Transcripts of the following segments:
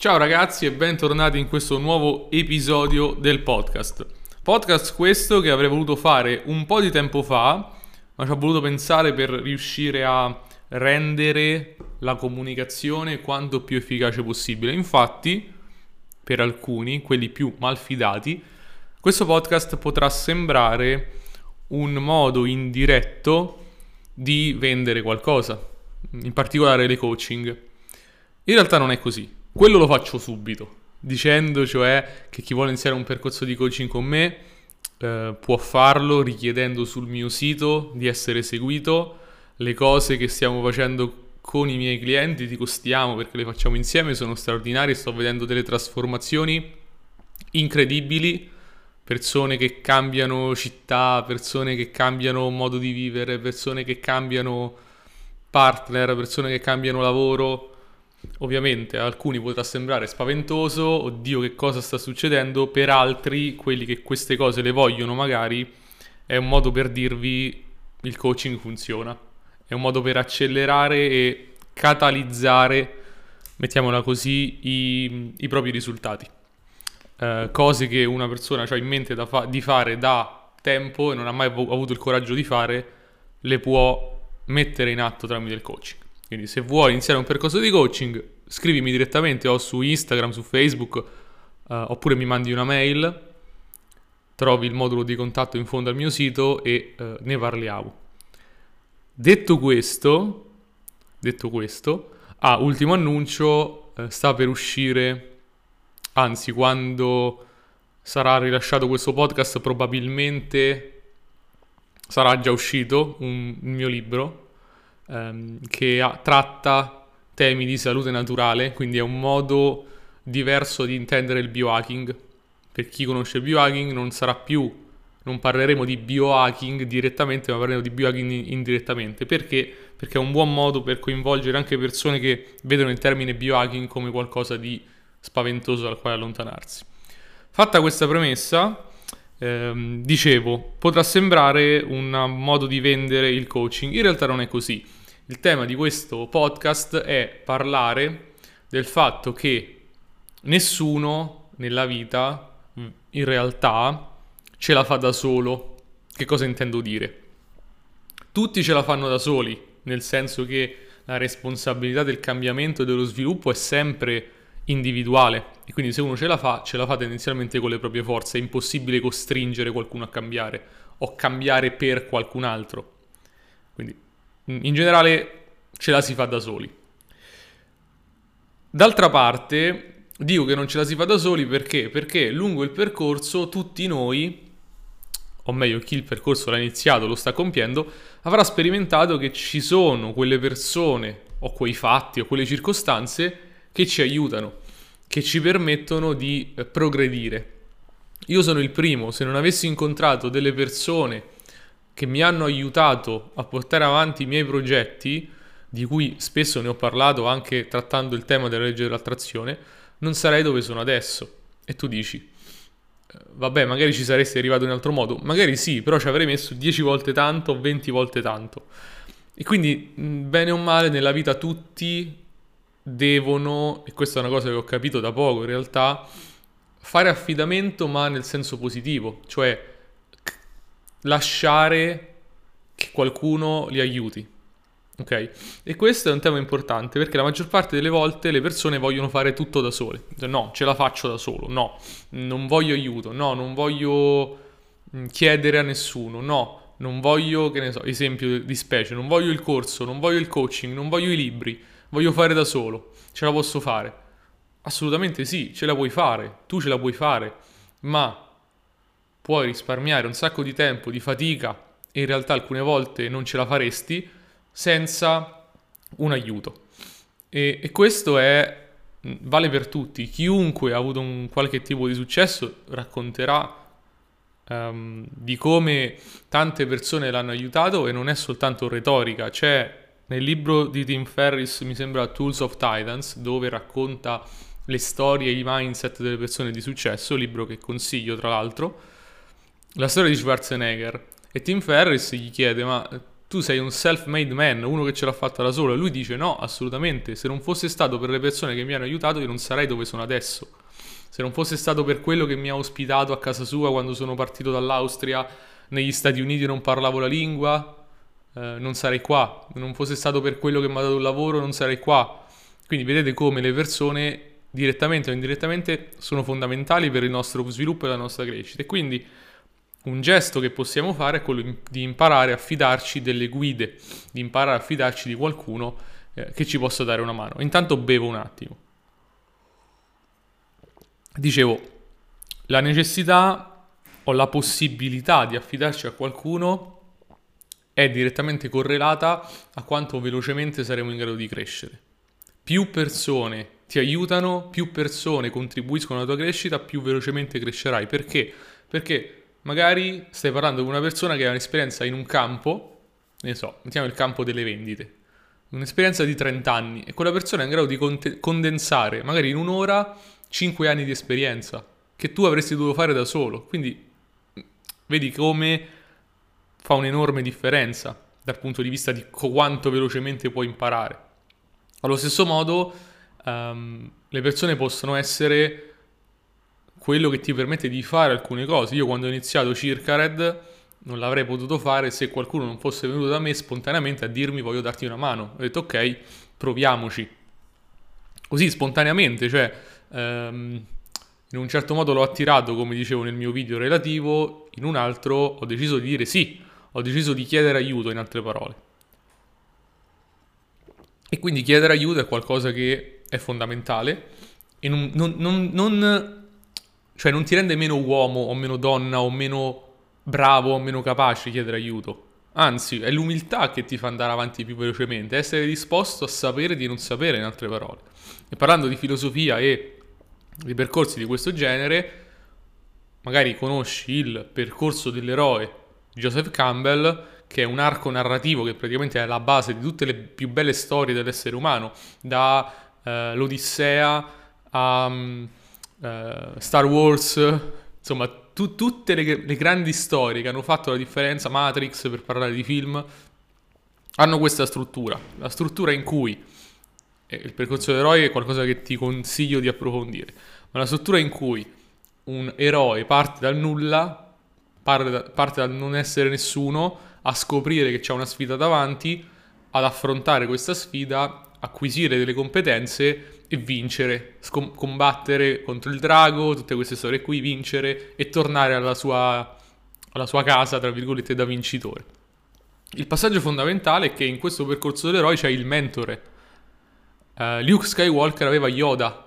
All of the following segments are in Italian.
Ciao ragazzi e bentornati in questo nuovo episodio del podcast. Podcast questo che avrei voluto fare un po' di tempo fa, ma ci ho voluto pensare per riuscire a rendere la comunicazione quanto più efficace possibile. Infatti, per alcuni, quelli più malfidati, questo podcast potrà sembrare un modo indiretto di vendere qualcosa, in particolare le coaching. In realtà non è così. Quello lo faccio subito, dicendo cioè che chi vuole iniziare un percorso di coaching con me eh, può farlo richiedendo sul mio sito di essere seguito. Le cose che stiamo facendo con i miei clienti, dico stiamo perché le facciamo insieme, sono straordinarie, sto vedendo delle trasformazioni incredibili, persone che cambiano città, persone che cambiano modo di vivere, persone che cambiano partner, persone che cambiano lavoro Ovviamente a alcuni potrà sembrare spaventoso, oddio che cosa sta succedendo, per altri, quelli che queste cose le vogliono magari, è un modo per dirvi il coaching funziona, è un modo per accelerare e catalizzare, mettiamola così, i, i propri risultati. Eh, cose che una persona ha in mente fa- di fare da tempo e non ha mai avuto il coraggio di fare, le può mettere in atto tramite il coaching. Quindi se vuoi iniziare un percorso di coaching, scrivimi direttamente o su Instagram, su Facebook, uh, oppure mi mandi una mail, trovi il modulo di contatto in fondo al mio sito e uh, ne parliamo. Detto questo, detto questo, ah, ultimo annuncio, uh, sta per uscire, anzi quando sarà rilasciato questo podcast probabilmente sarà già uscito un, un mio libro ehm, che ha, tratta temi di salute naturale, quindi è un modo diverso di intendere il biohacking. Per chi conosce il biohacking non sarà più, non parleremo di biohacking direttamente, ma parleremo di biohacking indirettamente. Perché? Perché è un buon modo per coinvolgere anche persone che vedono il termine biohacking come qualcosa di spaventoso dal quale allontanarsi. Fatta questa premessa, ehm, dicevo, potrà sembrare un modo di vendere il coaching, in realtà non è così. Il tema di questo podcast è parlare del fatto che nessuno nella vita in realtà ce la fa da solo. Che cosa intendo dire? Tutti ce la fanno da soli, nel senso che la responsabilità del cambiamento e dello sviluppo è sempre individuale e quindi se uno ce la fa, ce la fa tendenzialmente con le proprie forze, è impossibile costringere qualcuno a cambiare o cambiare per qualcun altro. Quindi in generale ce la si fa da soli. D'altra parte, dico che non ce la si fa da soli perché? Perché lungo il percorso tutti noi, o meglio chi il percorso l'ha iniziato, lo sta compiendo, avrà sperimentato che ci sono quelle persone o quei fatti o quelle circostanze che ci aiutano, che ci permettono di eh, progredire. Io sono il primo, se non avessi incontrato delle persone che mi hanno aiutato a portare avanti i miei progetti, di cui spesso ne ho parlato anche trattando il tema della legge dell'attrazione, non sarei dove sono adesso. E tu dici, eh, vabbè, magari ci saresti arrivato in altro modo, magari sì, però ci avrei messo 10 volte tanto o 20 volte tanto. E quindi, bene o male, nella vita tutti devono, e questa è una cosa che ho capito da poco in realtà, fare affidamento ma nel senso positivo, cioè lasciare che qualcuno li aiuti. Ok? E questo è un tema importante perché la maggior parte delle volte le persone vogliono fare tutto da sole. No, ce la faccio da solo. No, non voglio aiuto. No, non voglio mm, chiedere a nessuno. No, non voglio, che ne so, esempio di specie, non voglio il corso, non voglio il coaching, non voglio i libri, voglio fare da solo. Ce la posso fare? Assolutamente sì, ce la puoi fare, tu ce la puoi fare, ma puoi risparmiare un sacco di tempo, di fatica e in realtà alcune volte non ce la faresti senza un aiuto. E, e questo è, vale per tutti. Chiunque ha avuto un qualche tipo di successo racconterà um, di come tante persone l'hanno aiutato e non è soltanto retorica. C'è nel libro di Tim Ferris, mi sembra Tools of Titans, dove racconta le storie e i mindset delle persone di successo, libro che consiglio tra l'altro la storia di Schwarzenegger e Tim Ferriss gli chiede ma tu sei un self-made man, uno che ce l'ha fatta da solo. E lui dice no, assolutamente, se non fosse stato per le persone che mi hanno aiutato io non sarei dove sono adesso. Se non fosse stato per quello che mi ha ospitato a casa sua quando sono partito dall'Austria, negli Stati Uniti non parlavo la lingua, eh, non sarei qua. Se non fosse stato per quello che mi ha dato il lavoro, non sarei qua. Quindi vedete come le persone, direttamente o indirettamente, sono fondamentali per il nostro sviluppo e la nostra crescita. E quindi un gesto che possiamo fare è quello di imparare a fidarci delle guide, di imparare a fidarci di qualcuno eh, che ci possa dare una mano. Intanto bevo un attimo. Dicevo, la necessità o la possibilità di affidarci a qualcuno è direttamente correlata a quanto velocemente saremo in grado di crescere. Più persone ti aiutano, più persone contribuiscono alla tua crescita, più velocemente crescerai. Perché? Perché magari stai parlando con una persona che ha un'esperienza in un campo, ne so, mettiamo il campo delle vendite, un'esperienza di 30 anni e quella persona è in grado di conte- condensare magari in un'ora 5 anni di esperienza che tu avresti dovuto fare da solo. Quindi vedi come fa un'enorme differenza dal punto di vista di quanto velocemente puoi imparare. Allo stesso modo, um, le persone possono essere quello che ti permette di fare alcune cose. Io quando ho iniziato Circa Red non l'avrei potuto fare se qualcuno non fosse venuto da me spontaneamente a dirmi voglio darti una mano. Ho detto ok, proviamoci. Così spontaneamente, cioè ehm, in un certo modo l'ho attirato, come dicevo nel mio video relativo, in un altro ho deciso di dire sì, ho deciso di chiedere aiuto, in altre parole. E quindi chiedere aiuto è qualcosa che è fondamentale e non, non, non, non cioè non ti rende meno uomo o meno donna o meno bravo o meno capace chiedere aiuto. Anzi, è l'umiltà che ti fa andare avanti più velocemente, essere disposto a sapere di non sapere, in altre parole. E parlando di filosofia e di percorsi di questo genere, magari conosci il percorso dell'eroe Joseph Campbell, che è un arco narrativo che praticamente è la base di tutte le più belle storie dell'essere umano, da eh, l'Odissea a... Uh, Star Wars, insomma tu, tutte le, le, grandi storie che hanno fatto la differenza, Matrix per parlare di film, hanno questa struttura, la struttura in cui eh, il percorso dell'eroe è qualcosa che ti consiglio di approfondire, ma la struttura in cui un eroe parte dal nulla, parte, da, parte dal non essere nessuno, a scoprire che c'è una sfida davanti, ad affrontare questa sfida, acquisire delle competenze e vincere, scom- combattere contro il drago, tutte queste storie qui, vincere e tornare alla sua, alla sua casa, tra virgolette, da vincitore. Il passaggio fondamentale è che in questo percorso dell'eroe c'è il mentore. Uh, Luke Skywalker aveva Yoda,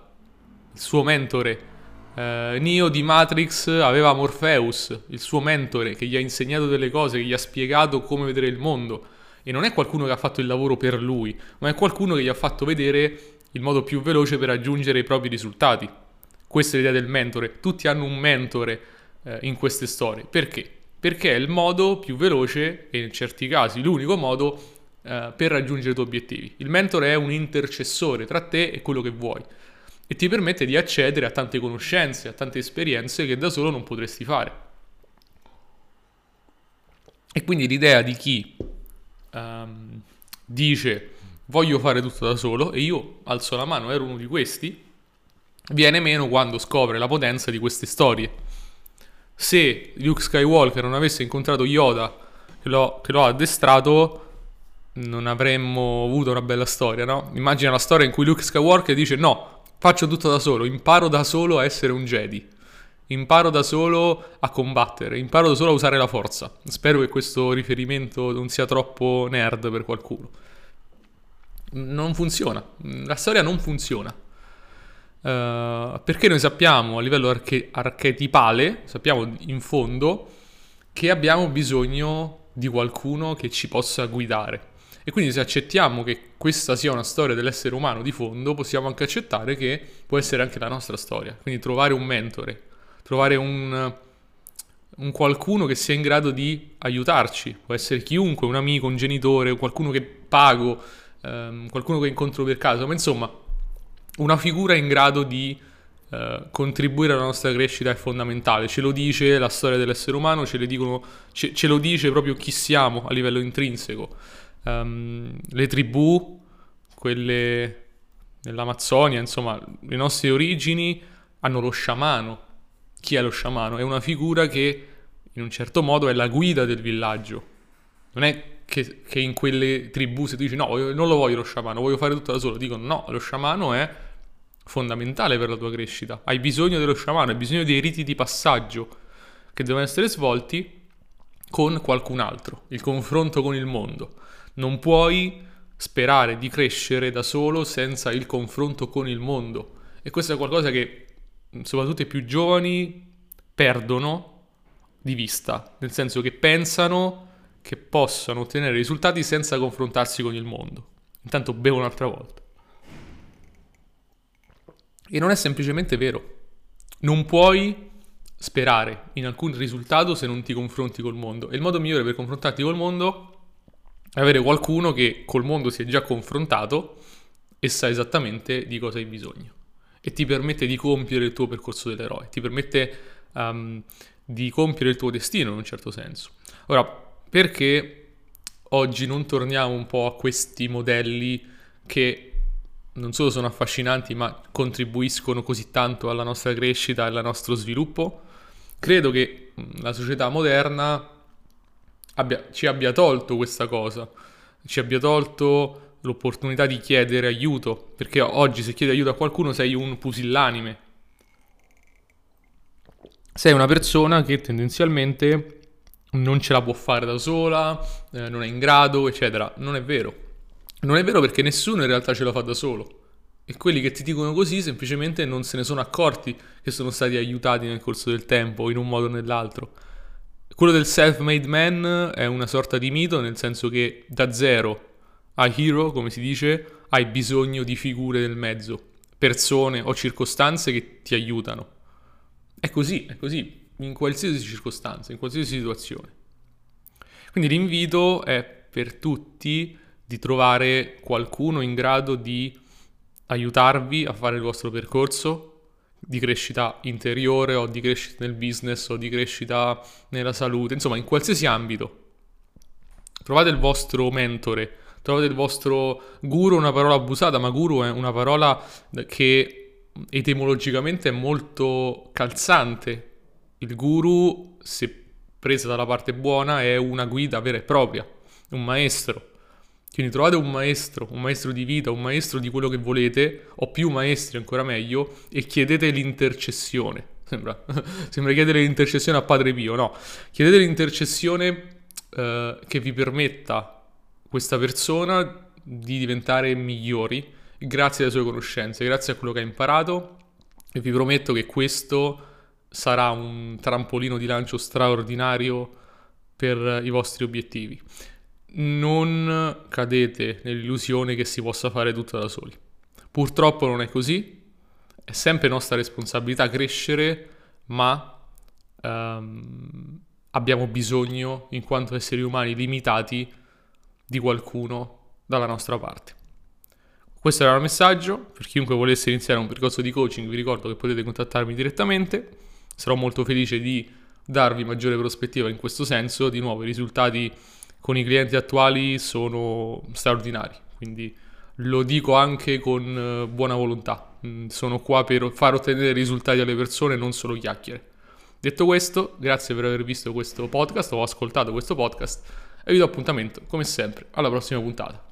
il suo mentore. Uh, Neo di Matrix aveva Morpheus, il suo mentore, che gli ha insegnato delle cose, che gli ha spiegato come vedere il mondo. E non è qualcuno che ha fatto il lavoro per lui, ma è qualcuno che gli ha fatto vedere il modo più veloce per raggiungere i propri risultati. Questa è l'idea del mentore. Tutti hanno un mentore eh, in queste storie. Perché? Perché è il modo più veloce e in certi casi l'unico modo eh, per raggiungere i tuoi obiettivi. Il mentore è un intercessore tra te e quello che vuoi e ti permette di accedere a tante conoscenze, a tante esperienze che da solo non potresti fare. E quindi l'idea di chi um, dice voglio fare tutto da solo e io alzo la mano, ero uno di questi, viene meno quando scopre la potenza di queste storie. Se Luke Skywalker non avesse incontrato Yoda che lo, che lo ha addestrato, non avremmo avuto una bella storia, no? Immagina la storia in cui Luke Skywalker dice no, faccio tutto da solo, imparo da solo a essere un Jedi. Imparo da solo a combattere, imparo da solo a usare la forza. Spero che questo riferimento non sia troppo nerd per qualcuno non funziona, la storia non funziona. Uh, perché noi sappiamo a livello arche- archetipale, sappiamo in fondo che abbiamo bisogno di qualcuno che ci possa guidare. E quindi se accettiamo che questa sia una storia dell'essere umano di fondo, possiamo anche accettare che può essere anche la nostra storia. Quindi trovare un mentore, trovare un, un qualcuno che sia in grado di aiutarci. Può essere chiunque, un amico, un genitore, qualcuno che pago, ehm, qualcuno che incontro per caso, ma insomma una figura in grado di eh, contribuire alla nostra crescita è fondamentale. Ce lo dice la storia dell'essere umano, ce, dicono, ce, ce lo dice proprio chi siamo a livello intrinseco. Um, le tribù, quelle nell'Amazzonia, insomma, le nostre origini hanno lo sciamano. Chi è lo sciamano? È una figura che in un certo modo è la guida del villaggio. Non è che, che in quelle tribù se tu dici no, non lo voglio lo sciamano, voglio fare tutto da solo, dicono no, lo sciamano è fondamentale per la tua crescita. Hai bisogno dello sciamano, hai bisogno dei riti di passaggio che devono essere svolti con qualcun altro, il confronto con il mondo. Non puoi sperare di crescere da solo senza il confronto con il mondo. E questo è qualcosa che soprattutto i più giovani perdono di vista, nel senso che pensano che possano ottenere risultati senza confrontarsi con il mondo. Intanto bevo un'altra volta. E non è semplicemente vero. Non puoi sperare in alcun risultato se non ti confronti col mondo. E il modo migliore per confrontarti col mondo è avere qualcuno che col mondo si è già confrontato e sa esattamente di cosa hai bisogno. E ti permette di compiere il tuo percorso dell'eroe, ti permette um, di compiere il tuo destino in un certo senso. Ora, perché oggi non torniamo un po' a questi modelli che non solo sono affascinanti, ma contribuiscono così tanto alla nostra crescita e al nostro sviluppo? Credo che la società moderna abbia, ci abbia tolto questa cosa, ci abbia tolto l'opportunità di chiedere aiuto, perché oggi se chiedi aiuto a qualcuno sei un pusillanime, sei una persona che tendenzialmente non ce la può fare da sola, eh, non è in grado, eccetera. Non è vero. Non è vero perché nessuno in realtà ce la fa da solo. E quelli che ti dicono così semplicemente non se ne sono accorti che sono stati aiutati nel corso del tempo, in un modo o nell'altro. Quello del self-made man è una sorta di mito, nel senso che da zero a hero, come si dice, hai bisogno di figure nel mezzo, persone o circostanze che ti aiutano. È così, è così, in qualsiasi circostanza, in qualsiasi situazione. Quindi l'invito è per tutti di trovare qualcuno in grado di aiutarvi a fare il vostro percorso di crescita interiore o di crescita nel business o di crescita nella salute, insomma in qualsiasi ambito. Trovate il vostro mentore, trovate il vostro guru, una parola abusata, ma guru è una parola che etimologicamente è molto calzante. Il guru, se presa dalla parte buona, è una guida vera e propria, un maestro. Quindi trovate un maestro, un maestro di vita, un maestro di quello che volete, o più maestri ancora meglio, e chiedete l'intercessione. Sembra, sembra chiedere l'intercessione a Padre Pio, no. Chiedete l'intercessione eh, che vi permetta questa persona di diventare migliori grazie alle sue conoscenze, grazie a quello che ha imparato e vi prometto che questo sarà un trampolino di lancio straordinario per i vostri obiettivi. Non cadete nell'illusione che si possa fare tutto da soli. Purtroppo non è così, è sempre nostra responsabilità crescere, ma um, abbiamo bisogno, in quanto esseri umani limitati, di qualcuno dalla nostra parte. Questo era il messaggio, per chiunque volesse iniziare un percorso di coaching vi ricordo che potete contattarmi direttamente, sarò molto felice di darvi maggiore prospettiva in questo senso, di nuovo i risultati con i clienti attuali sono straordinari, quindi lo dico anche con eh, buona volontà, mm, sono qua per far ottenere risultati alle persone, non solo chiacchiere. Detto questo, grazie per aver visto questo podcast o ascoltato questo podcast e vi do appuntamento, come sempre, alla prossima puntata.